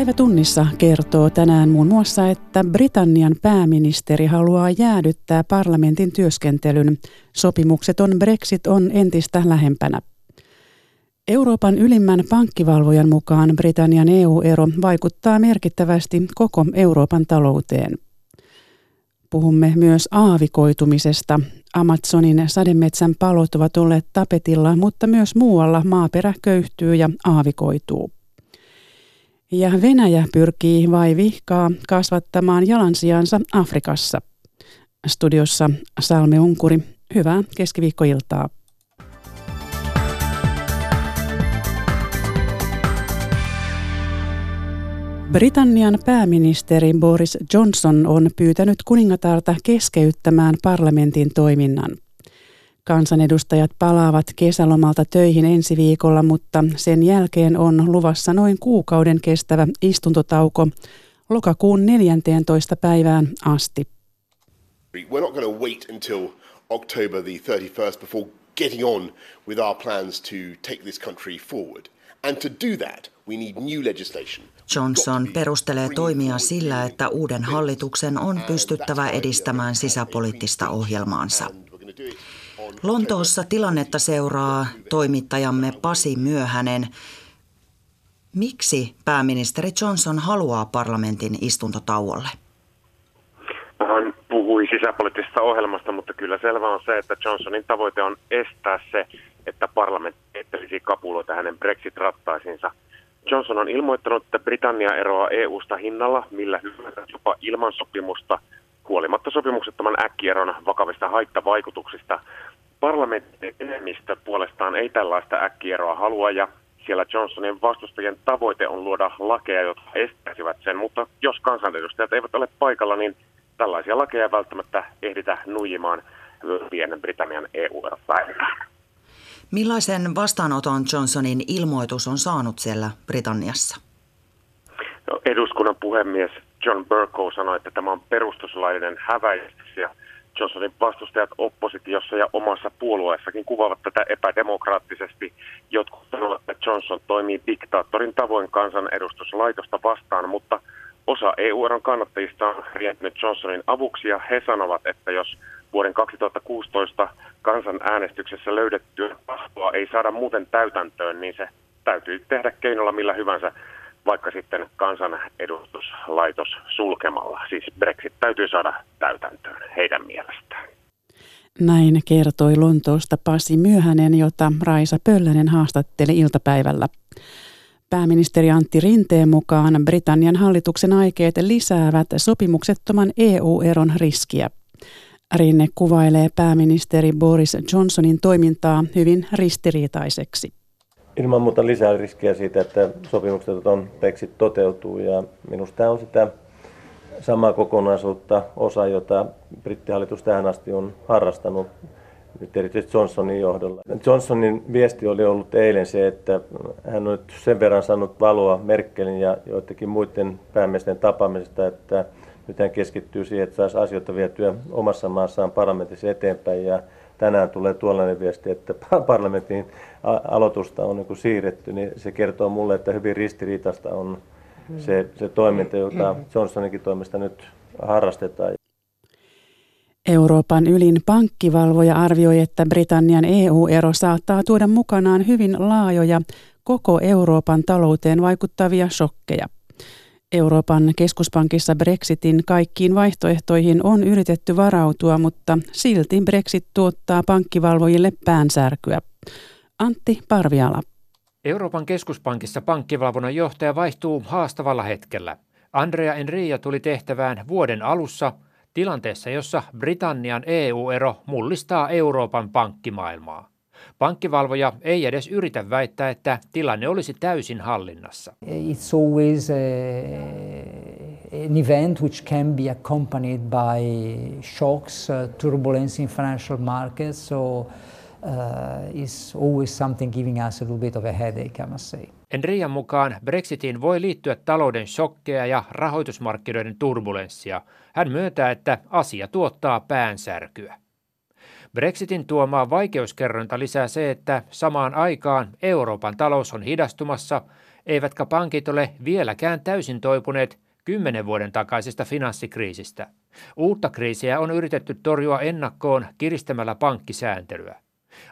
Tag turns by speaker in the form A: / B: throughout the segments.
A: Päivä tunnissa kertoo tänään muun muassa, että Britannian pääministeri haluaa jäädyttää parlamentin työskentelyn. Sopimukseton Brexit on entistä lähempänä. Euroopan ylimmän pankkivalvojan mukaan Britannian EU-ero vaikuttaa merkittävästi koko Euroopan talouteen. Puhumme myös aavikoitumisesta. Amazonin sademetsän palot ovat olleet tapetilla, mutta myös muualla maaperä köyhtyy ja aavikoituu. Ja Venäjä pyrkii vai vihkaa kasvattamaan jalansijansa Afrikassa. Studiossa Salme Unkuri, hyvää keskiviikkoiltaa. Britannian pääministeri Boris Johnson on pyytänyt kuningatarta keskeyttämään parlamentin toiminnan. Kansanedustajat palaavat kesälomalta töihin ensi viikolla, mutta sen jälkeen on luvassa noin kuukauden kestävä istuntotauko lokakuun 14. päivään asti. We're not going to wait until October the 31st before getting on with our plans to take this country forward. And to do that, we need new legislation.
B: Johnson perustelee toimia sillä, että uuden hallituksen on pystyttävä edistämään sisäpoliittista ohjelmaansa. Lontoossa tilannetta seuraa toimittajamme Pasi Myöhänen. Miksi pääministeri Johnson haluaa parlamentin istuntotauolle?
C: Hän puhui sisäpoliittisesta ohjelmasta, mutta kyllä selvä on se, että Johnsonin tavoite on estää se, että parlamentti ettelisi kapuloita hänen Brexit-rattaisinsa. Johnson on ilmoittanut, että Britannia eroaa EU-sta hinnalla, millä hyvänsä jopa ilman sopimusta, huolimatta sopimuksettoman äkkieron vakavista haittavaikutuksista. Parlamentin enemmistö puolestaan ei tällaista äkkieroa halua ja siellä Johnsonin vastustajien tavoite on luoda lakeja, jotka estäisivät sen, mutta jos kansanedustajat eivät ole paikalla, niin tällaisia lakeja ei välttämättä ehditä nuijimaan pienen Britannian EU-päivänä.
B: Millaisen vastaanoton Johnsonin ilmoitus on saanut siellä Britanniassa?
C: No, eduskunnan puhemies John Burko sanoi, että tämä on perustuslaillinen häväistys ja Johnsonin vastustajat oppositiossa ja omassa puolueessakin kuvaavat tätä epädemokraattisesti. Jotkut sanovat, että Johnson toimii diktaattorin tavoin kansanedustuslaitosta vastaan, mutta osa EU-eron kannattajista on rientynyt Johnsonin avuksi ja he sanovat, että jos vuoden 2016 kansanäänestyksessä löydettyä tahtoa ei saada muuten täytäntöön, niin se täytyy tehdä keinolla millä hyvänsä, vaikka sitten kansanedustuslaitos sulkemalla. Siis Brexit täytyy saada täytäntöön heidän mielestään.
A: Näin kertoi Lontoosta Pasi Myöhänen, jota Raisa Pöllänen haastatteli iltapäivällä. Pääministeri Antti Rinteen mukaan Britannian hallituksen aikeet lisäävät sopimuksettoman EU-eron riskiä. Rinne kuvailee pääministeri Boris Johnsonin toimintaa hyvin ristiriitaiseksi.
D: Ilman muuta lisää riskiä siitä, että sopimukseton Brexit toteutuu ja minusta tämä on sitä samaa kokonaisuutta, osa, jota brittihallitus tähän asti on harrastanut nyt erityisesti Johnsonin johdolla. Johnsonin viesti oli ollut eilen se, että hän on nyt sen verran saanut valoa Merkelin ja joidenkin muiden päämiesten tapaamisesta, että nyt hän keskittyy siihen, että saisi asioita vietyä omassa maassaan parlamentissa eteenpäin. Ja tänään tulee tuollainen viesti, että parlamentin aloitusta on niin siirretty, niin se kertoo mulle, että hyvin ristiriitasta on se, se toiminta, jota Johnsoninkin toimesta nyt harrastetaan.
A: Euroopan ylin pankkivalvoja arvioi, että Britannian EU-ero saattaa tuoda mukanaan hyvin laajoja koko Euroopan talouteen vaikuttavia shokkeja. Euroopan keskuspankissa Brexitin kaikkiin vaihtoehtoihin on yritetty varautua, mutta silti Brexit tuottaa pankkivalvojille päänsärkyä. Antti Parviala.
E: Euroopan keskuspankissa pankkivalvonnan johtaja vaihtuu haastavalla hetkellä. Andrea Enria tuli tehtävään vuoden alussa tilanteessa, jossa Britannian EU-ero mullistaa Euroopan pankkimaailmaa. Pankkivalvoja ei edes yritä väittää, että tilanne olisi täysin hallinnassa.
F: It's always a, an event which can be accompanied by shocks, uh, turbulence in financial markets, so is always something giving us a little bit of a headache, I must say.
E: Enrian mukaan Brexitiin voi liittyä talouden shokkeja ja rahoitusmarkkinoiden turbulenssia. Hän myöntää, että asia tuottaa päänsärkyä. Brexitin tuomaa vaikeuskerronta lisää se, että samaan aikaan Euroopan talous on hidastumassa, eivätkä pankit ole vieläkään täysin toipuneet kymmenen vuoden takaisesta finanssikriisistä. Uutta kriisiä on yritetty torjua ennakkoon kiristämällä pankkisääntelyä.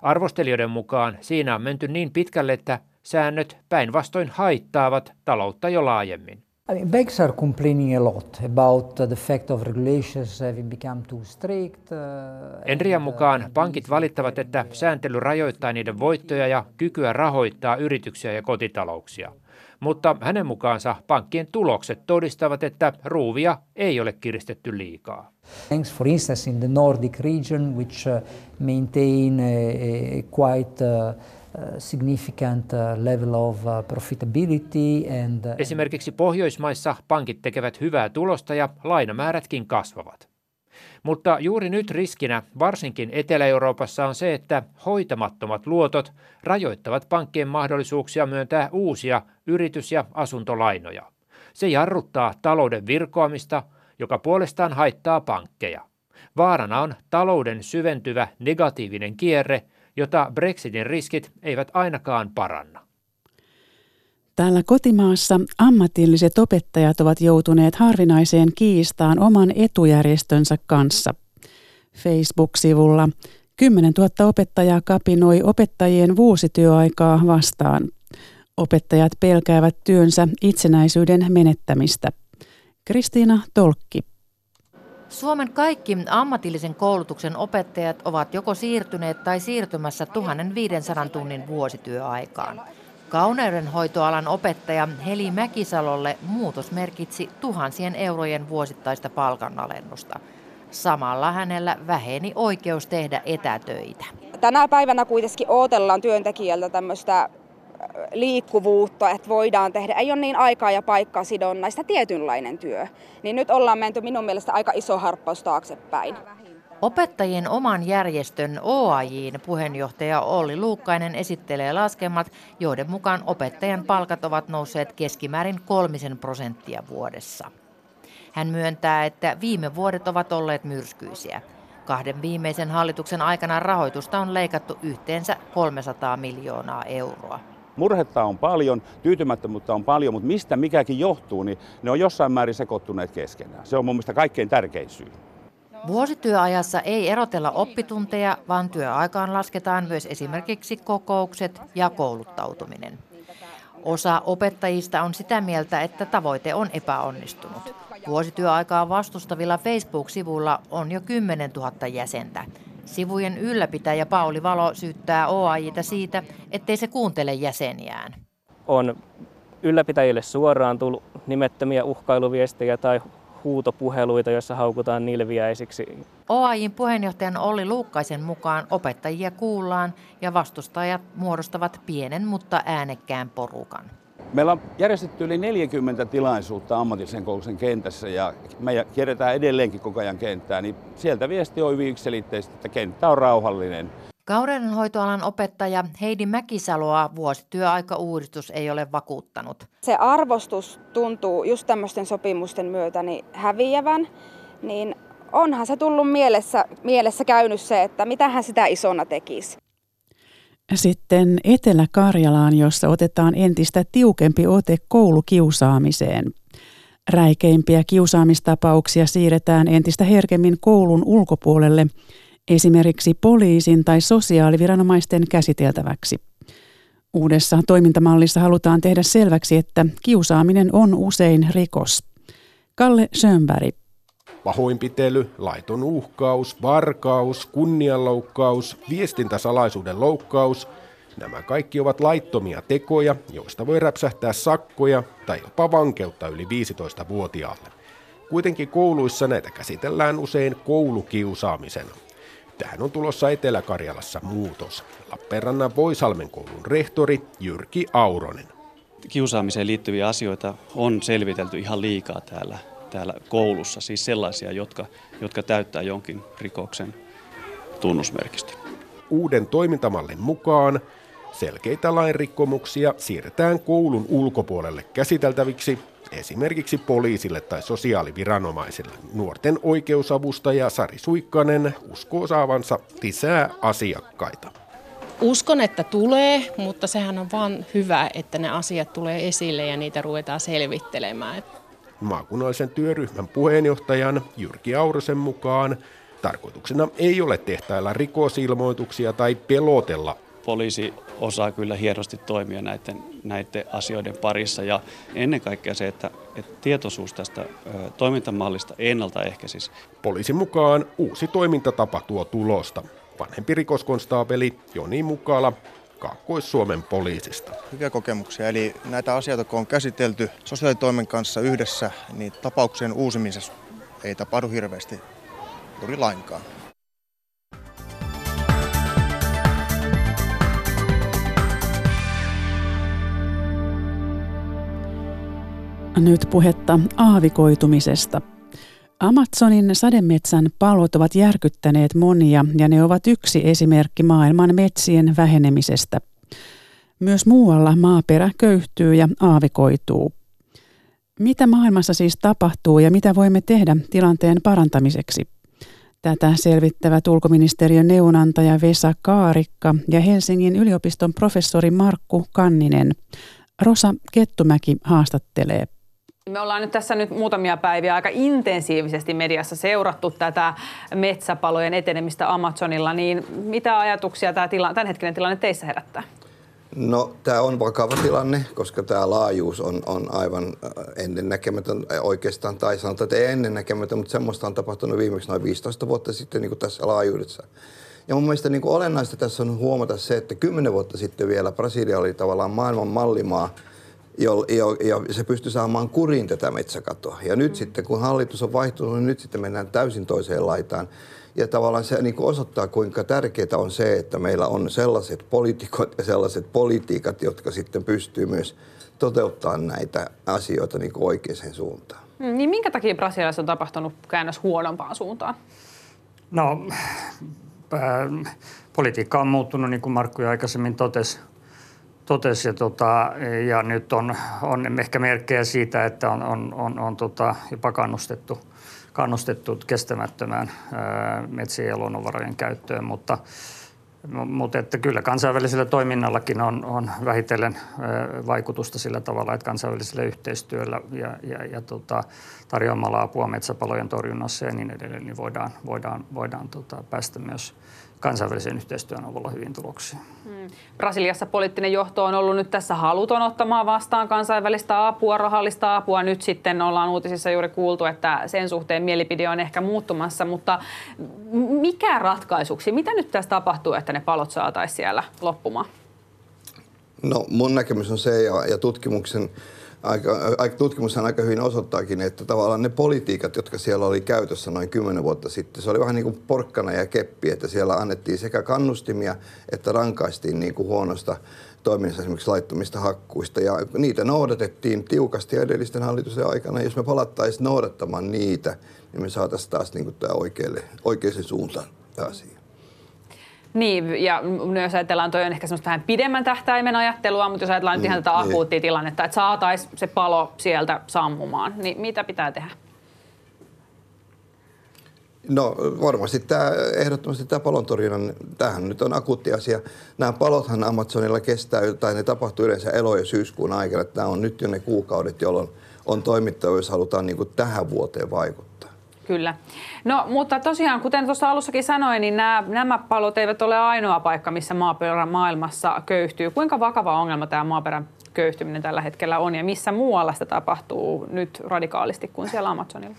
E: Arvostelijoiden mukaan siinä on menty niin pitkälle, että säännöt päinvastoin haittaavat taloutta jo laajemmin.
F: I mean, banks are complaining a lot about the fact of regulations having become too strict. Uh,
E: Enrian
F: and,
E: mukaan
F: uh,
E: pankit valittavat, että sääntely rajoittaa niiden voittoja ja kykyä rahoittaa yrityksiä ja kotitalouksia. Mutta hänen mukaansa pankkien tulokset todistavat, että ruuvia ei ole kiristetty liikaa.
F: Banks, for instance, in the Nordic region, which uh, maintain a, a quite uh, uh, significant uh, level of uh, profitability and
E: Esimerkiksi Pohjoismaissa pankit tekevät hyvää tulosta ja lainamäärätkin kasvavat. Mutta juuri nyt riskinä, varsinkin Etelä-Euroopassa, on se, että hoitamattomat luotot rajoittavat pankkien mahdollisuuksia myöntää uusia yritys- ja asuntolainoja. Se jarruttaa talouden virkoamista, joka puolestaan haittaa pankkeja. Vaarana on talouden syventyvä negatiivinen kierre, jota Brexitin riskit eivät ainakaan paranna.
A: Täällä kotimaassa ammatilliset opettajat ovat joutuneet harvinaiseen kiistaan oman etujärjestönsä kanssa. Facebook-sivulla 10 000 opettajaa kapinoi opettajien vuosityöaikaa vastaan. Opettajat pelkäävät työnsä itsenäisyyden menettämistä. Kristiina Tolkki.
G: Suomen kaikki ammatillisen koulutuksen opettajat ovat joko siirtyneet tai siirtymässä 1500 tunnin vuosityöaikaan. Kauneudenhoitoalan opettaja Heli Mäkisalolle muutos merkitsi tuhansien eurojen vuosittaista palkanalennusta. Samalla hänellä väheni oikeus tehdä etätöitä.
H: Tänä päivänä kuitenkin odotellaan työntekijältä tämmöistä liikkuvuutta, että voidaan tehdä, ei ole niin aikaa ja paikkaa sidonnaista tietynlainen työ. Niin nyt ollaan menty minun mielestä aika iso harppaus taaksepäin.
G: Opettajien oman järjestön OAJin puheenjohtaja Olli Luukkainen esittelee laskelmat, joiden mukaan opettajan palkat ovat nousseet keskimäärin kolmisen prosenttia vuodessa. Hän myöntää, että viime vuodet ovat olleet myrskyisiä. Kahden viimeisen hallituksen aikana rahoitusta on leikattu yhteensä 300 miljoonaa euroa.
I: Murhetta on paljon, tyytymättömyyttä on paljon, mutta mistä mikäkin johtuu, niin ne on jossain määrin sekoittuneet keskenään. Se on mun mielestä kaikkein tärkein syy.
G: Vuosityöajassa ei erotella oppitunteja, vaan työaikaan lasketaan myös esimerkiksi kokoukset ja kouluttautuminen. Osa opettajista on sitä mieltä, että tavoite on epäonnistunut. Vuosityöaikaa vastustavilla Facebook-sivuilla on jo 10 000 jäsentä. Sivujen ylläpitäjä Pauli Valo syyttää OAJita siitä, ettei se kuuntele jäseniään.
J: On ylläpitäjille suoraan tullut nimettömiä uhkailuviestejä tai huutopuheluita, joissa haukutaan nilviäisiksi.
G: OAJin puheenjohtajan Olli Luukkaisen mukaan opettajia kuullaan ja vastustajat muodostavat pienen, mutta äänekkään porukan.
I: Meillä on järjestetty yli 40 tilaisuutta ammatillisen koulutuksen kentässä ja me kierretään edelleenkin koko ajan kenttää, niin sieltä viesti on hyvin yksiselitteisesti, että kenttä on rauhallinen.
G: Kaureudenhoitoalan opettaja Heidi Mäkisaloa vuosityöaikauudistus ei ole vakuuttanut.
H: Se arvostus tuntuu just tämmöisten sopimusten myötä niin häviävän, niin onhan se tullut mielessä, mielessä käynyt se, että mitä hän sitä isona tekisi.
A: Sitten Etelä-Karjalaan, jossa otetaan entistä tiukempi ote koulukiusaamiseen. Räikeimpiä kiusaamistapauksia siirretään entistä herkemmin koulun ulkopuolelle, esimerkiksi poliisin tai sosiaaliviranomaisten käsiteltäväksi. Uudessa toimintamallissa halutaan tehdä selväksi, että kiusaaminen on usein rikos. Kalle Schönberg.
K: Pahoinpitely, laiton uhkaus, varkaus, kunnianloukkaus, viestintäsalaisuuden loukkaus, nämä kaikki ovat laittomia tekoja, joista voi räpsähtää sakkoja tai jopa vankeutta yli 15-vuotiaalle. Kuitenkin kouluissa näitä käsitellään usein koulukiusaamisena. Tähän on tulossa Etelä-Karjalassa muutos. Lappeenrannan Voisalmen koulun rehtori Jyrki Auronen.
L: Kiusaamiseen liittyviä asioita on selvitelty ihan liikaa täällä täällä koulussa, siis sellaisia, jotka, jotka täyttää jonkin rikoksen tunnusmerkistö.
K: Uuden toimintamallin mukaan selkeitä lainrikkomuksia siirretään koulun ulkopuolelle käsiteltäviksi esimerkiksi poliisille tai sosiaaliviranomaisille. Nuorten oikeusavustaja Sari Suikkanen uskoo saavansa lisää asiakkaita.
M: Uskon, että tulee, mutta sehän on vain hyvä, että ne asiat tulee esille ja niitä ruvetaan selvittelemään.
K: Maakunnallisen työryhmän puheenjohtajan Jyrki Aurosen mukaan tarkoituksena ei ole tehtailla rikosilmoituksia tai pelotella.
L: Poliisi osaa kyllä hienosti toimia näiden, näiden asioiden parissa ja ennen kaikkea se, että, että tietoisuus tästä ö, toimintamallista ennaltaehkäisisi.
K: Poliisin mukaan uusi toimintatapa tuo tulosta. Vanhempi rikoskonstaapeli Joni Mukala Kaakkois-Suomen poliisista.
N: Hyviä kokemuksia, eli näitä asioita kun on käsitelty sosiaalitoimen kanssa yhdessä, niin tapauksien uusimisessa ei tapahdu hirveästi juuri lainkaan.
A: Nyt puhetta aavikoitumisesta. Amazonin sademetsän palot ovat järkyttäneet monia ja ne ovat yksi esimerkki maailman metsien vähenemisestä. Myös muualla maaperä köyhtyy ja aavikoituu. Mitä maailmassa siis tapahtuu ja mitä voimme tehdä tilanteen parantamiseksi? Tätä selvittävät ulkoministeriön neuvonantaja Vesa Kaarikka ja Helsingin yliopiston professori Markku Kanninen. Rosa Kettumäki haastattelee.
O: Me ollaan nyt tässä nyt muutamia päiviä aika intensiivisesti mediassa seurattu tätä metsäpalojen etenemistä Amazonilla, niin mitä ajatuksia tämä tila, tämänhetkinen tilanne teissä herättää?
P: No tämä on vakava tilanne, koska tämä laajuus on, on aivan äh, ennennäkemätön oikeastaan, tai sanotaan, että ei ennennäkemätön, mutta semmoista on tapahtunut viimeksi noin 15 vuotta sitten niin kuin tässä laajuudessa. Ja mun mielestä niin kuin olennaista tässä on huomata se, että 10 vuotta sitten vielä Brasilia oli tavallaan maailman mallimaa, jo, jo, ja se pystyi saamaan kuriin tätä metsäkatoa. Ja nyt mm. sitten, kun hallitus on vaihtunut, niin nyt sitten mennään täysin toiseen laitaan. Ja tavallaan se niin osoittaa, kuinka tärkeää on se, että meillä on sellaiset poliitikot ja sellaiset politiikat, jotka sitten pystyy myös toteuttamaan näitä asioita niin oikeaan suuntaan.
O: Mm, niin minkä takia Brasiliassa on tapahtunut käännös huonompaan suuntaan?
Q: No, äh, politiikka on muuttunut, niin kuin Markku jo aikaisemmin totesi totesi. Ja, tota, ja nyt on, on ehkä merkkejä siitä, että on, on, on, on tota, jopa kannustettu, kannustettu kestämättömään ää, metsien ja luonnonvarojen käyttöön, mutta mutta että kyllä kansainvälisellä toiminnallakin on, on vähitellen vaikutusta sillä tavalla, että kansainvälisellä yhteistyöllä ja, ja, ja tota, tarjoamalla apua metsäpalojen torjunnassa ja niin edelleen, niin voidaan, voidaan, voidaan tota, päästä myös kansainvälisen yhteistyön avulla hyvin tuloksiin. Hmm.
O: Brasiliassa poliittinen johto on ollut nyt tässä haluton ottamaan vastaan kansainvälistä apua, rahallista apua. Nyt sitten ollaan uutisissa juuri kuultu, että sen suhteen mielipide on ehkä muuttumassa, mutta mikä ratkaisuksi? Mitä nyt tässä tapahtuu, että ne palot saataisiin siellä loppumaan?
P: No mun näkemys on se ja, ja tutkimuksen aika, aika, tutkimushan aika hyvin osoittaakin, että tavallaan ne politiikat, jotka siellä oli käytössä noin kymmenen vuotta sitten, se oli vähän niin kuin porkkana ja keppi, että siellä annettiin sekä kannustimia että rankaistiin niin kuin huonosta toiminnasta esimerkiksi laittomista hakkuista. Ja niitä noudatettiin tiukasti edellisten hallitusten aikana. Jos me palattaisiin noudattamaan niitä, niin me saataisiin taas niin kuin tämä oikealle, oikeaan suuntaan asia.
O: Niin, ja myös ajatellaan, toi on ehkä semmoista vähän pidemmän tähtäimen ajattelua, mutta jos ajatellaan mm, nyt ihan tätä niin. akuuttia tilannetta, että saataisiin se palo sieltä sammumaan, niin mitä pitää tehdä?
P: No varmasti tämä, ehdottomasti tämä palontorjunnan, tämähän nyt on akuutti asia. Nämä palothan Amazonilla kestää, tai ne tapahtuu yleensä elo- ja syyskuun aikana. Nämä on nyt jo ne kuukaudet, jolloin on toimittava, jos halutaan niin kuin tähän vuoteen vaikuttaa.
O: Kyllä. No mutta tosiaan, kuten tuossa alussakin sanoin, niin nämä, nämä palot eivät ole ainoa paikka, missä maaperä maailmassa köyhtyy. Kuinka vakava ongelma tämä maaperän köyhtyminen tällä hetkellä on ja missä muualla sitä tapahtuu nyt radikaalisti kuin siellä Amazonilla?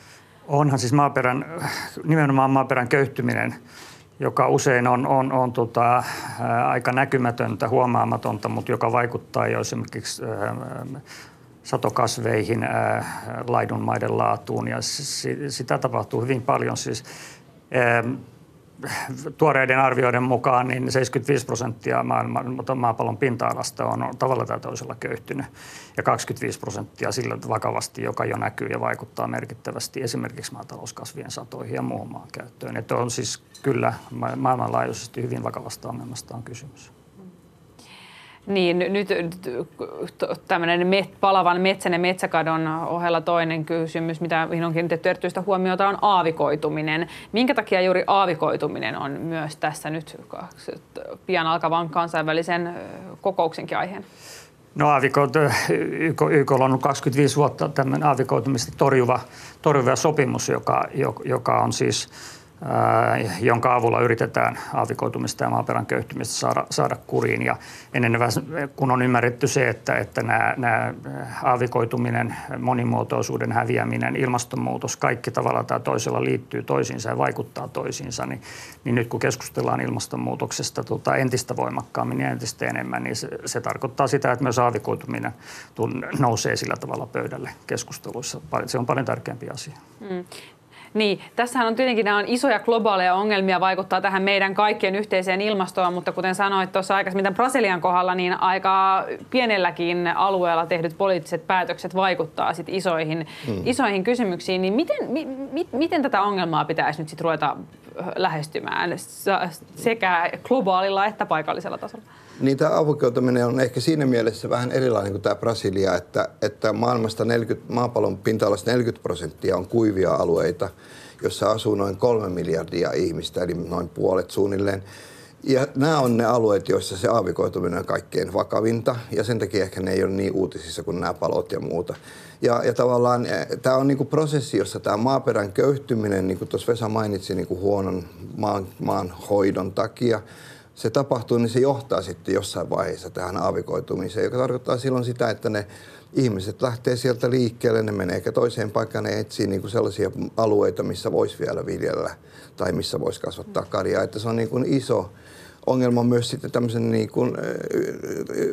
Q: Onhan siis maaperän, nimenomaan maaperän köyhtyminen, joka usein on, on, on tota, ää, aika näkymätöntä, huomaamatonta, mutta joka vaikuttaa jo esimerkiksi ää, satokasveihin, laidunmaiden laatuun ja sitä tapahtuu hyvin paljon. Siis, tuoreiden arvioiden mukaan niin 75 prosenttia maapallon pinta-alasta on tavalla tai toisella köyhtynyt ja 25 prosenttia sillä vakavasti, joka jo näkyy ja vaikuttaa merkittävästi esimerkiksi maatalouskasvien satoihin ja muuhun maankäyttöön. Että on siis kyllä maailmanlaajuisesti hyvin vakavasta ongelmasta on kysymys.
O: Niin, nyt tämmöinen met, palavan metsän ja metsäkadon ohella toinen kysymys, mitä mihin on kiinnitetty erityistä huomiota, on aavikoituminen. Minkä takia juuri aavikoituminen on myös tässä nyt pian alkavan kansainvälisen kokouksenkin aiheen?
Q: No aavikot, YK, YK on 25 vuotta tämmöinen aavikoitumista torjuva, torjuva sopimus, joka, joka on siis jonka avulla yritetään aavikoitumista ja maaperän köyhtymistä saada, saada kuriin. Ja ennen kun on ymmärretty se, että, että nämä, nämä aavikoituminen, monimuotoisuuden häviäminen, ilmastonmuutos, kaikki tavalla tai toisella liittyy toisiinsa ja vaikuttaa toisiinsa, niin, niin nyt kun keskustellaan ilmastonmuutoksesta tota, entistä voimakkaammin ja entistä enemmän, niin se, se tarkoittaa sitä, että myös aavikoituminen nousee sillä tavalla pöydälle keskusteluissa. Se on paljon tärkeämpi asia. Mm.
O: Niin, tässähän on tietenkin nämä on isoja globaaleja ongelmia, vaikuttaa tähän meidän kaikkien yhteiseen ilmastoon, mutta kuten sanoit tuossa aikaisemmin tämän Brasilian kohdalla, niin aika pienelläkin alueella tehdyt poliittiset päätökset vaikuttaa sit isoihin, hmm. isoihin kysymyksiin. Niin miten, mi, mi, miten tätä ongelmaa pitäisi nyt sit ruveta lähestymään sekä globaalilla että paikallisella tasolla?
P: Niin tämä avokeutuminen on ehkä siinä mielessä vähän erilainen kuin tämä Brasilia, että, että maailmasta 40, maapallon pinta-alasta 40 prosenttia on kuivia alueita, jossa asuu noin kolme miljardia ihmistä, eli noin puolet suunnilleen. Ja nämä on ne alueet, joissa se aavikoituminen on kaikkein vakavinta, ja sen takia ehkä ne ei ole niin uutisissa kuin nämä palot ja muuta. Ja, ja tavallaan eh, tämä on niinku prosessi, jossa tämä maaperän köyhtyminen, niin kuin tuossa Vesa mainitsi, niinku huonon maan, maan hoidon takia, se tapahtuu, niin se johtaa sitten jossain vaiheessa tähän aavikoitumiseen, joka tarkoittaa silloin sitä, että ne ihmiset lähtee sieltä liikkeelle, ne menee ehkä toiseen paikkaan, ne etsii niin kuin sellaisia alueita, missä voisi vielä viljellä tai missä voisi kasvattaa karjaa. Että se on niin kuin iso ongelma myös sitten tämmöisen niin kuin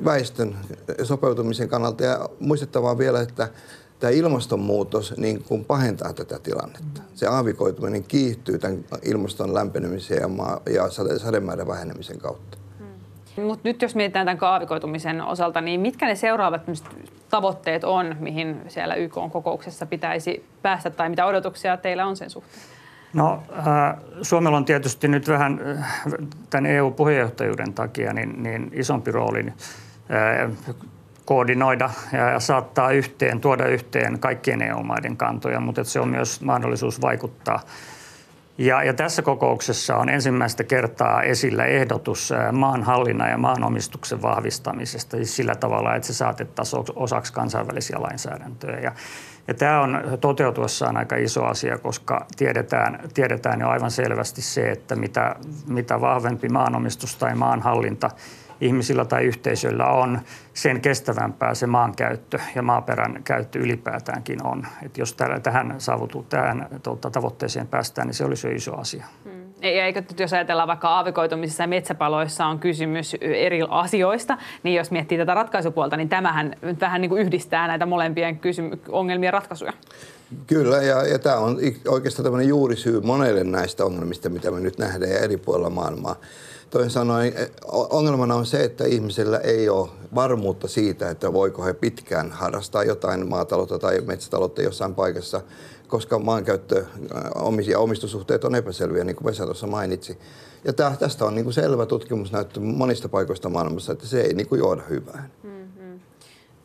P: väestön sopeutumisen kannalta. Ja muistettavaa vielä, että tämä ilmastonmuutos niin kuin pahentaa tätä tilannetta. Se aavikoituminen kiihtyy tämän ilmaston lämpenemisen ja, maa- ja sade- sademäärän vähenemisen kautta.
O: Hmm. Mutta nyt jos mietitään tämän aavikoitumisen osalta, niin mitkä ne seuraavat tavoitteet on, mihin siellä YK-kokouksessa pitäisi päästä, tai mitä odotuksia teillä on sen suhteen?
Q: No, äh, Suomella on tietysti nyt vähän äh, tämän EU-puheenjohtajuuden takia niin, niin isompi rooli äh, koordinoida ja saattaa yhteen, tuoda yhteen kaikkien EU-maiden kantoja, mutta se on myös mahdollisuus vaikuttaa. Ja, ja tässä kokouksessa on ensimmäistä kertaa esillä ehdotus maanhallinnan ja maanomistuksen vahvistamisesta siis sillä tavalla, että se saatettaisiin osaksi kansainvälisiä lainsäädäntöjä. Ja, ja tämä on toteutuessaan aika iso asia, koska tiedetään, tiedetään jo aivan selvästi se, että mitä, mitä vahvempi maanomistus tai maanhallinta – ihmisillä tai yhteisöillä on, sen kestävämpää se maankäyttö ja maaperän käyttö ylipäätäänkin on. Et jos tähän saavutuu, tähän tuota, tavoitteeseen päästään, niin se olisi jo iso asia. Hmm.
O: Eikö jos ajatellaan vaikka aavikoitumisessa ja metsäpaloissa on kysymys eri asioista, niin jos miettii tätä ratkaisupuolta, niin tämähän vähän niin kuin yhdistää näitä molempien kysymy- ongelmien ratkaisuja.
P: Kyllä, ja, ja tämä on oikeastaan tämmöinen juurisyy monelle näistä ongelmista, mitä me nyt nähdään ja eri puolilla maailmaa. Toisin sanoen ongelmana on se, että ihmisellä ei ole varmuutta siitä, että voiko he pitkään harrastaa jotain maataloutta tai metsätaloutta jossain paikassa, koska maankäyttö ja omistussuhteet on epäselviä, niin kuin Vesa tuossa mainitsi. Ja tästä on niin kuin selvä tutkimusnäyttö monista paikoista maailmassa, että se ei niin kuin johda hyvään. Hmm.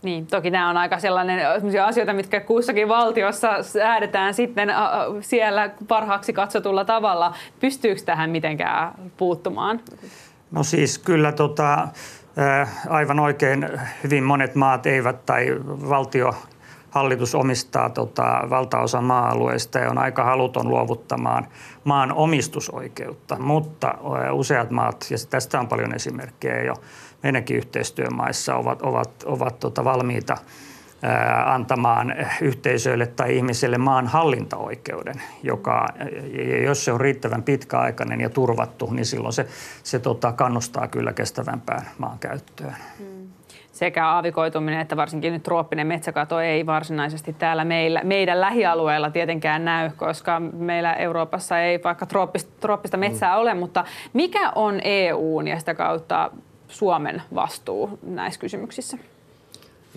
O: Niin, toki nämä on aika sellainen asioita, mitkä kussakin valtiossa säädetään sitten siellä parhaaksi katsotulla tavalla. Pystyykö tähän mitenkään puuttumaan?
Q: No siis kyllä tota, aivan oikein hyvin monet maat eivät tai valtio hallitus omistaa tota, valtaosa maa-alueista ja on aika haluton luovuttamaan maan omistusoikeutta, mutta useat maat, ja tästä on paljon esimerkkejä jo, meidänkin yhteistyömaissa ovat, ovat, ovat tota valmiita antamaan yhteisöille tai ihmisille maan hallintaoikeuden, joka, jos se on riittävän pitkäaikainen ja turvattu, niin silloin se, se tota, kannustaa kyllä kestävämpään maan käyttöön. Hmm.
O: Sekä aavikoituminen että varsinkin nyt trooppinen metsäkato ei varsinaisesti täällä meillä, meidän lähialueella tietenkään näy, koska meillä Euroopassa ei vaikka trooppista, trooppista metsää mm. ole, mutta mikä on EUn ja sitä kautta Suomen vastuu näissä kysymyksissä?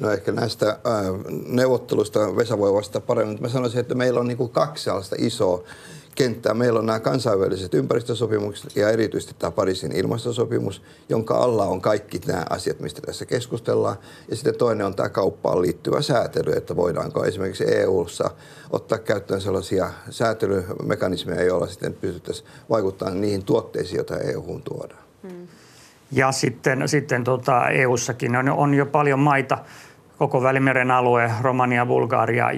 P: No ehkä näistä äh, neuvotteluista Vesa voi vastata paremmin, mutta mä sanoisin, että meillä on niin kuin kaksi sellaista isoa kenttää. Meillä on nämä kansainväliset ympäristösopimukset ja erityisesti tämä Pariisin ilmastosopimus, jonka alla on kaikki nämä asiat, mistä tässä keskustellaan. Ja sitten toinen on tämä kauppaan liittyvä säätely, että voidaanko esimerkiksi EU:ssa ottaa käyttöön sellaisia säätelymekanismeja, joilla sitten pystyttäisiin vaikuttamaan niihin tuotteisiin, joita EU:hun tuodaan. Hmm.
Q: Ja sitten, sitten tota EU-sakin on, on jo paljon maita, koko Välimeren alue, Romania, Bulgaria,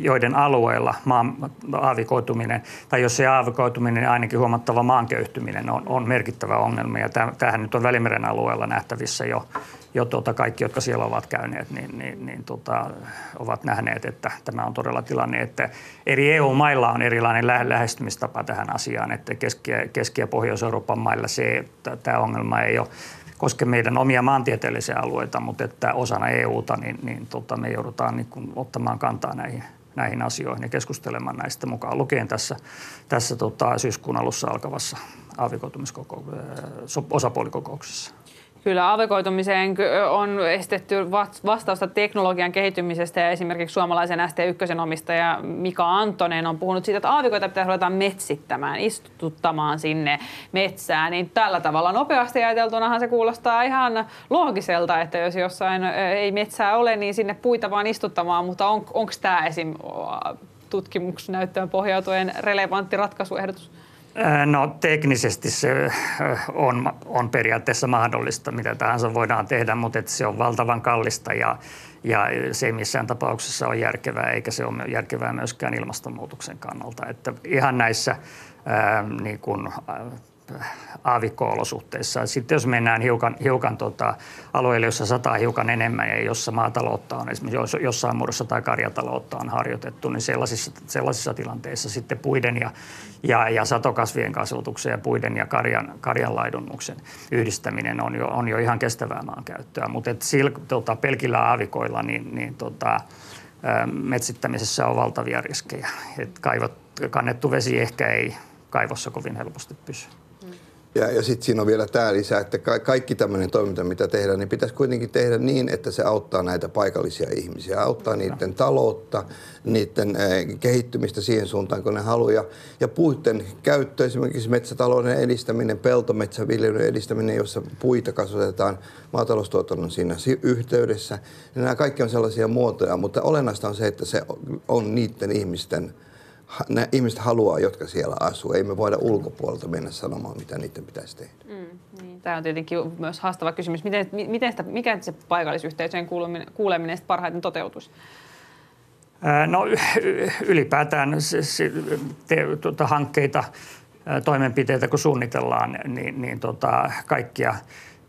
Q: joiden alueella maan aavikoituminen, tai jos se aavikoituminen, niin ainakin huomattava maanköyhtyminen on, on merkittävä ongelma. Ja tämähän nyt on Välimeren alueella nähtävissä jo, jo tuota, kaikki, jotka siellä ovat käyneet, niin, niin, niin tota, ovat nähneet, että tämä on todella tilanne, että eri EU-mailla on erilainen lähestymistapa tähän asiaan, että Keski- Keski- ja Pohjois-Euroopan mailla se, että tämä ongelma ei ole koske meidän omia maantieteellisiä alueita, mutta että osana EUta niin, niin tota, me joudutaan niin kuin, ottamaan kantaa näihin, näihin asioihin ja keskustelemaan näistä mukaan lukien tässä, tässä tota, syyskuun alussa alkavassa osapuolikokouksessa.
O: Kyllä aavikoitumiseen on esitetty vastausta teknologian kehittymisestä ja esimerkiksi suomalaisen ST1 omistaja Mika Antonen on puhunut siitä, että aavikoita pitää ruveta metsittämään, istuttamaan sinne metsään. Niin tällä tavalla nopeasti ajateltunahan se kuulostaa ihan loogiselta, että jos jossain ei metsää ole, niin sinne puita vaan istuttamaan, mutta on, onko tämä esim. tutkimusnäyttöön pohjautuen relevantti ratkaisuehdotus?
Q: No teknisesti se on, on periaatteessa mahdollista, mitä tahansa voidaan tehdä, mutta että se on valtavan kallista ja, ja se ei missään tapauksessa ole järkevää, eikä se ole järkevää myöskään ilmastonmuutoksen kannalta. Että ihan näissä ää, niin kuin, aavikko-olosuhteissa. Sitten jos mennään hiukan, hiukan tota, alueille, jossa sataa hiukan enemmän ja jossa maataloutta on esimerkiksi jossain muodossa tai karjataloutta on harjoitettu, niin sellaisissa, sellaisissa tilanteissa sitten puiden ja, ja, ja satokasvien kasvatuksen ja puiden ja karjan, karjanlaidunnuksen yhdistäminen on jo, on jo ihan kestävää maankäyttöä. Mutta tota, pelkillä aavikoilla niin, niin tota, metsittämisessä on valtavia riskejä. Et kaivat, kannettu vesi ehkä ei kaivossa kovin helposti pysy.
P: Ja, ja sitten siinä on vielä tämä lisää, että ka- kaikki tämmöinen toiminta, mitä tehdään, niin pitäisi kuitenkin tehdä niin, että se auttaa näitä paikallisia ihmisiä, auttaa niiden taloutta, niiden äh, kehittymistä siihen suuntaan, kun ne haluaa. Ja, ja puiden käyttö, esimerkiksi metsätalouden edistäminen, peltometsäviljelyn edistäminen, jossa puita kasvatetaan maataloustuotannon siinä yhteydessä. Ja nämä kaikki on sellaisia muotoja, mutta olennaista on se, että se on niiden ihmisten – ne ihmiset haluaa, jotka siellä asuu. Ei me voida ulkopuolelta mennä sanomaan, mitä niiden pitäisi tehdä. Mm,
O: niin. Tämä on tietenkin myös haastava kysymys. Miten, miten sitä, mikä se paikallisyhteisöjen kuuleminen, kuuleminen parhaiten toteutuisi?
Q: No ylipäätään se, se, te, tuota, hankkeita, toimenpiteitä kun suunnitellaan, niin, niin tota, kaikkia –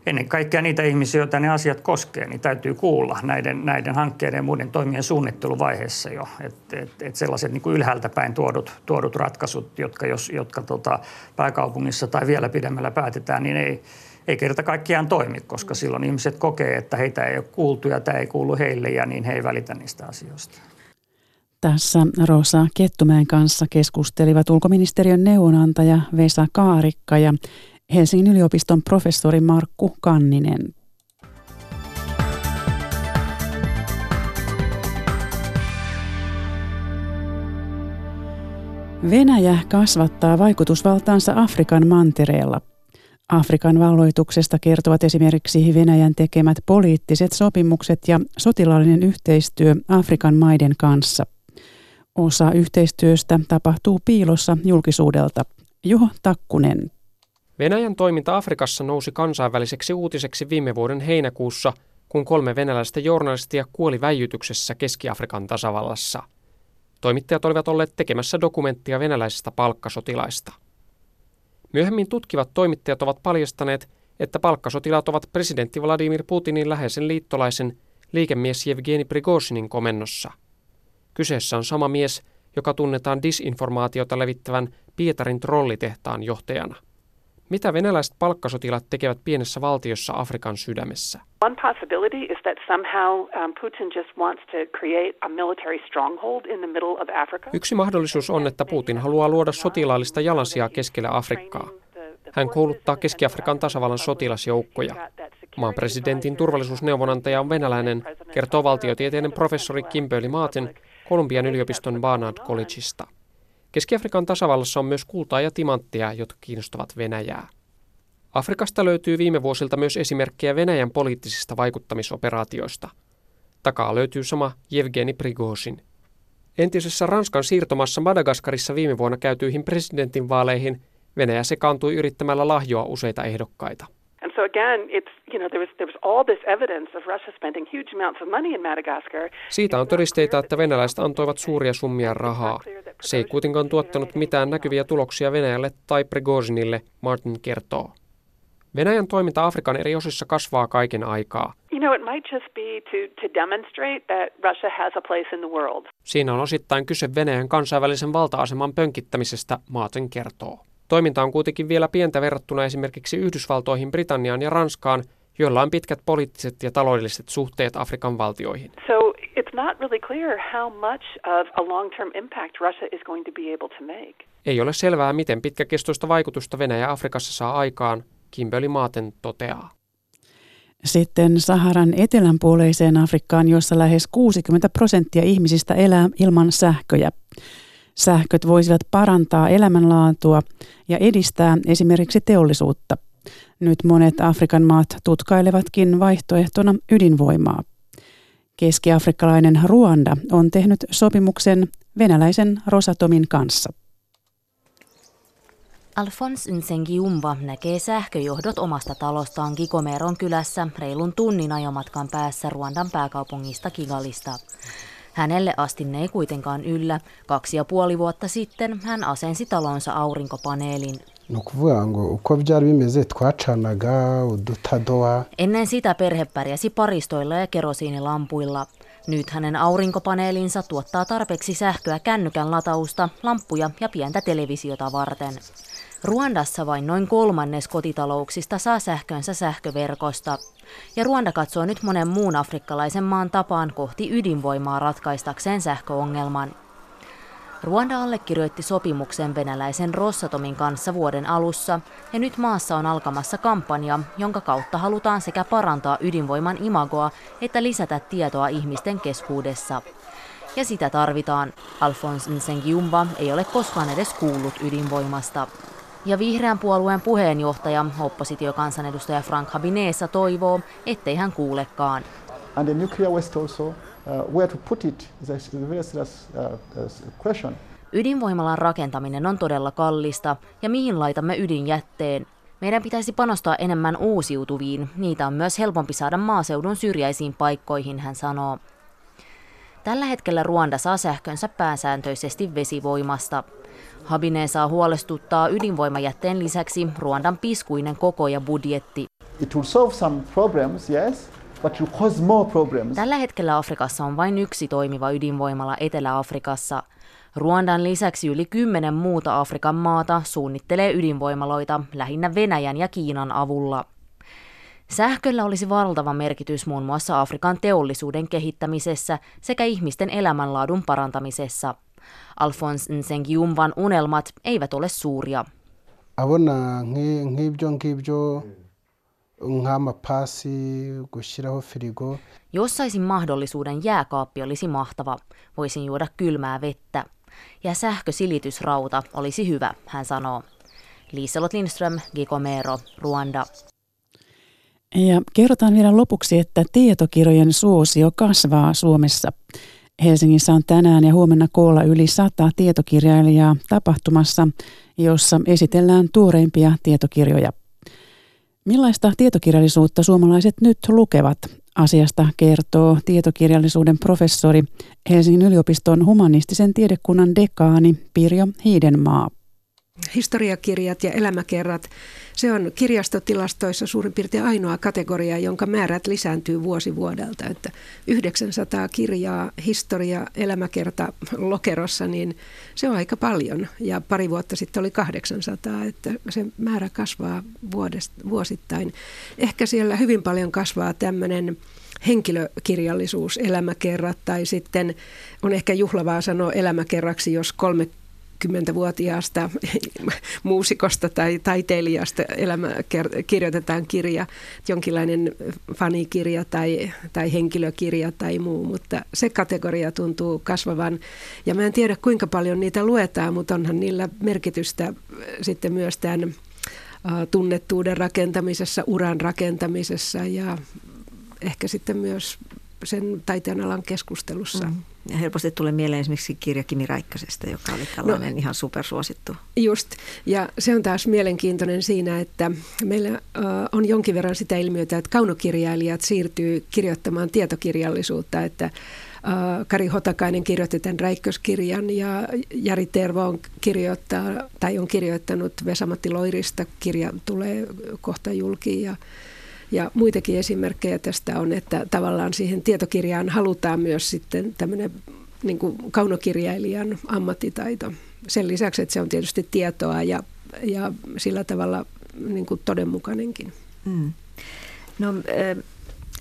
Q: ennen kaikkea niitä ihmisiä, joita ne asiat koskee, niin täytyy kuulla näiden, näiden hankkeiden ja muiden toimien suunnitteluvaiheessa jo. Että et, et sellaiset niin kuin ylhäältä päin tuodut, tuodut ratkaisut, jotka, jos, jotka tota, pääkaupungissa tai vielä pidemmällä päätetään, niin ei, ei kerta kaikkiaan toimi, koska silloin ihmiset kokee, että heitä ei ole kuultu ja tämä ei kuulu heille ja niin he ei välitä niistä asioista.
A: Tässä Rosa Kettumäen kanssa keskustelivat ulkoministeriön neuvonantaja Vesa Kaarikka ja Helsingin yliopiston professori Markku Kanninen. Venäjä kasvattaa vaikutusvaltaansa Afrikan mantereella. Afrikan valloituksesta kertovat esimerkiksi Venäjän tekemät poliittiset sopimukset ja sotilaallinen yhteistyö Afrikan maiden kanssa. Osa yhteistyöstä tapahtuu piilossa julkisuudelta. Juho Takkunen.
R: Venäjän toiminta Afrikassa nousi kansainväliseksi uutiseksi viime vuoden heinäkuussa, kun kolme venäläistä journalistia kuoli väijytyksessä Keski-Afrikan tasavallassa. Toimittajat olivat olleet tekemässä dokumenttia venäläisistä palkkasotilaista. Myöhemmin tutkivat toimittajat ovat paljastaneet, että palkkasotilaat ovat presidentti Vladimir Putinin läheisen liittolaisen liikemies Evgeni Prigozhinin komennossa. Kyseessä on sama mies, joka tunnetaan disinformaatiota levittävän Pietarin trollitehtaan johtajana. Mitä venäläiset palkkasotilat tekevät pienessä valtiossa Afrikan sydämessä? One possibility is that somehow um, Putin just wants to create a military stronghold in the middle of Africa. Yksi mahdollisuus on, että Putin haluaa luoda sotilaallista jalansijaa keskellä Afrikkaa. Hän kouluttaa Keski-Afrikan tasavallan sotilasjoukkoja. Maan presidentin turvallisuusneuvonantaja on venäläinen, kertoo valtiotieteiden professori Kimberly Martin Kolumbian yliopiston Barnard Collegeista. Keski-Afrikan tasavallassa on myös kultaa ja timanttia, jotka kiinnostavat Venäjää. Afrikasta löytyy viime vuosilta myös esimerkkejä Venäjän poliittisista vaikuttamisoperaatioista. Takaa löytyy sama Jevgeni Prigozhin. Entisessä Ranskan siirtomassa Madagaskarissa viime vuonna käytyihin presidentinvaaleihin Venäjä sekaantui yrittämällä lahjoa useita ehdokkaita. So again, it's, you know, there was, there was all this evidence of Russia spending huge amounts of money in Madagascar. Siitä on todisteita, että venäläiset antoivat suuria summia rahaa. Se ei kuitenkaan tuottanut mitään näkyviä tuloksia Venäjälle tai Prigozhinille, Martin kertoo. Venäjän toiminta Afrikan eri osissa kasvaa kaiken aikaa. Siinä on osittain kyse Venäjän kansainvälisen valta-aseman pönkittämisestä, Martin kertoo. Toiminta on kuitenkin vielä pientä verrattuna esimerkiksi Yhdysvaltoihin, Britanniaan ja Ranskaan, joilla on pitkät poliittiset ja taloudelliset suhteet Afrikan valtioihin. So it's not really clear how much of a long-term impact Russia is going to be able to make. Ei ole selvää, miten pitkäkestoista vaikutusta Venäjä Afrikassa saa aikaan, Kimberly Maaten toteaa.
A: Sitten Saharan etelänpuoleiseen Afrikkaan, jossa lähes 60 prosenttia ihmisistä elää ilman sähköjä. Sähköt voisivat parantaa elämänlaatua ja edistää esimerkiksi teollisuutta. Nyt monet Afrikan maat tutkailevatkin vaihtoehtona ydinvoimaa. Keski-afrikkalainen Ruanda on tehnyt sopimuksen venäläisen Rosatomin kanssa.
S: Alphonse Nsengiumva näkee sähköjohdot omasta talostaan Gikomeron kylässä reilun tunnin ajomatkan päässä Ruandan pääkaupungista Kigalista. Hänelle asti ne ei kuitenkaan yllä. Kaksi ja puoli vuotta sitten hän asensi talonsa aurinkopaneelin. Ennen sitä perhe pärjäsi paristoilla ja kerosiinilampuilla. Nyt hänen aurinkopaneelinsa tuottaa tarpeeksi sähköä kännykän latausta, lamppuja ja pientä televisiota varten. Ruandassa vain noin kolmannes kotitalouksista saa sähkönsä sähköverkosta. Ja Ruanda katsoo nyt monen muun afrikkalaisen maan tapaan kohti ydinvoimaa ratkaistakseen sähköongelman. Ruanda allekirjoitti sopimuksen venäläisen Rossatomin kanssa vuoden alussa, ja nyt maassa on alkamassa kampanja, jonka kautta halutaan sekä parantaa ydinvoiman imagoa että lisätä tietoa ihmisten keskuudessa. Ja sitä tarvitaan. Alphonse Nsengiumba ei ole koskaan edes kuullut ydinvoimasta. Ja vihreän puolueen puheenjohtaja, oppositiokansanedustaja Frank Habinesa toivoo, ettei hän kuulekaan. And the nuclear waste also, uh, where to put it is a very serious uh, uh, question. Ydinvoimalan rakentaminen on todella kallista, ja mihin laitamme ydinjätteen? Meidän pitäisi panostaa enemmän uusiutuviin, niitä on myös helpompi saada maaseudun syrjäisiin paikkoihin, hän sanoo. Tällä hetkellä Ruanda saa sähkönsä pääsääntöisesti vesivoimasta. Habine saa huolestuttaa ydinvoimajätteen lisäksi Ruandan piskuinen koko ja budjetti. It will solve some problems, yes, but will cause more problems. Tällä hetkellä Afrikassa on vain yksi toimiva ydinvoimala Etelä-Afrikassa. Ruandan lisäksi yli kymmenen muuta Afrikan maata suunnittelee ydinvoimaloita lähinnä Venäjän ja Kiinan avulla. Sähköllä olisi valtava merkitys muun muassa Afrikan teollisuuden kehittämisessä sekä ihmisten elämänlaadun parantamisessa – Alphonse Nsengiumvan unelmat eivät ole suuria. Abona nk'ibyo ngibyo nk'amapasi gushyiraho firigo. Jos saisin mahdollisuuden, jääkaappi olisi mahtava. Voisin juoda kylmää vettä. Ja sähkösilitysrauta olisi hyvä, hän sanoo. Liiselot Lindström, Gikomero, Ruanda.
A: Ja kerrotaan vielä lopuksi, että tietokirjojen suosio kasvaa Suomessa. Helsingissä on tänään ja huomenna koolla yli sata tietokirjailijaa tapahtumassa, jossa esitellään tuoreimpia tietokirjoja. Millaista tietokirjallisuutta suomalaiset nyt lukevat? Asiasta kertoo tietokirjallisuuden professori Helsingin yliopiston humanistisen tiedekunnan dekaani Pirjo Hiidenmaa
T: historiakirjat ja elämäkerrat, se on kirjastotilastoissa suurin piirtein ainoa kategoria, jonka määrät lisääntyy vuosi vuodelta. Että 900 kirjaa historia, elämäkerta lokerossa, niin se on aika paljon. Ja pari vuotta sitten oli 800, että se määrä kasvaa vuodesta, vuosittain. Ehkä siellä hyvin paljon kasvaa tämmöinen henkilökirjallisuus, elämäkerrat tai sitten on ehkä juhlavaa sanoa elämäkerraksi, jos kolme kymmentävuotiaasta muusikosta tai taiteilijasta elämä kirjoitetaan kirja, jonkinlainen fanikirja tai, tai henkilökirja tai muu, mutta se kategoria tuntuu kasvavan. Ja mä en tiedä kuinka paljon niitä luetaan, mutta onhan niillä merkitystä sitten myös tämän tunnettuuden rakentamisessa, uran rakentamisessa ja ehkä sitten myös sen taiteen alan keskustelussa. Mm.
U: Ja helposti tulee mieleen esimerkiksi kirja Kimi Räikkösestä, joka oli tällainen no, ihan supersuosittu.
T: Just, ja se on taas mielenkiintoinen siinä, että meillä on jonkin verran sitä ilmiötä, että kaunokirjailijat siirtyy kirjoittamaan tietokirjallisuutta, että Kari Hotakainen kirjoitti tämän Räikköskirjan ja Jari Tervo on, kirjoittaa, tai on kirjoittanut Vesamatti Loirista. Kirja tulee kohta julkiin ja ja muitakin esimerkkejä tästä on, että tavallaan siihen tietokirjaan halutaan myös sitten tämmöinen niin kuin kaunokirjailijan ammattitaito. Sen lisäksi, että se on tietysti tietoa ja, ja sillä tavalla niin kuin todenmukainenkin. Mm.
U: No,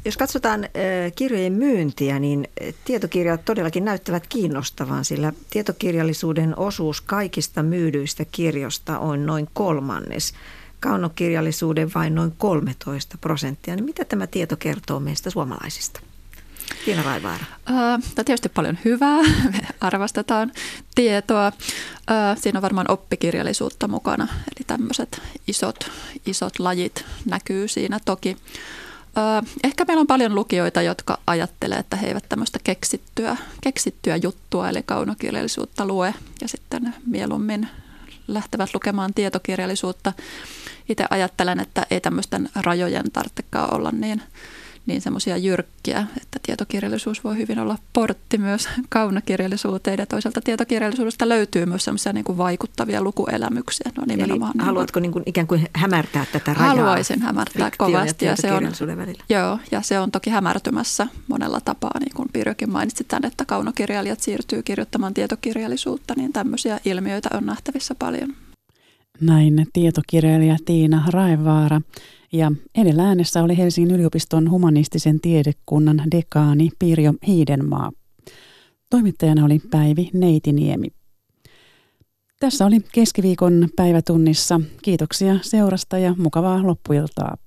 U: jos katsotaan kirjojen myyntiä, niin tietokirjat todellakin näyttävät kiinnostavan, sillä tietokirjallisuuden osuus kaikista myydyistä kirjoista on noin kolmannes kaunokirjallisuuden vain noin 13 prosenttia. Niin mitä tämä tieto kertoo meistä suomalaisista? Tiina Raivaara.
V: Tämä tietysti paljon hyvää. Me arvostetaan tietoa. Siinä on varmaan oppikirjallisuutta mukana. Eli tämmöiset isot, isot lajit näkyy siinä toki. Ehkä meillä on paljon lukijoita, jotka ajattelee, että he eivät tämmöistä keksittyä, keksittyä juttua, eli kaunokirjallisuutta lue, ja sitten mieluummin lähtevät lukemaan tietokirjallisuutta. Itse ajattelen, että ei tämmöisten rajojen tarvitsekaan olla niin niin semmoisia jyrkkiä, että tietokirjallisuus voi hyvin olla portti myös kaunokirjallisuuteen ja toisaalta tietokirjallisuudesta löytyy myös semmoisia niin kuin vaikuttavia lukuelämyksiä. No nimenomaan
U: Eli haluatko niin kuin ikään kuin hämärtää tätä rajaa?
V: Haluaisin hämärtää kovasti
U: ja, se on,
V: välillä. Joo, ja se on toki hämärtymässä monella tapaa, niin kuin Pirjokin mainitsi tämän, että kaunokirjailijat siirtyy kirjoittamaan tietokirjallisuutta, niin tämmöisiä ilmiöitä on nähtävissä paljon.
A: Näin tietokirjailija Tiina Raivaara. Ja edellä äänessä oli Helsingin yliopiston humanistisen tiedekunnan dekaani Pirjo Hiidenmaa. Toimittajana oli Päivi Neitiniemi. Tässä oli keskiviikon päivätunnissa. Kiitoksia seurasta ja mukavaa loppuiltaa.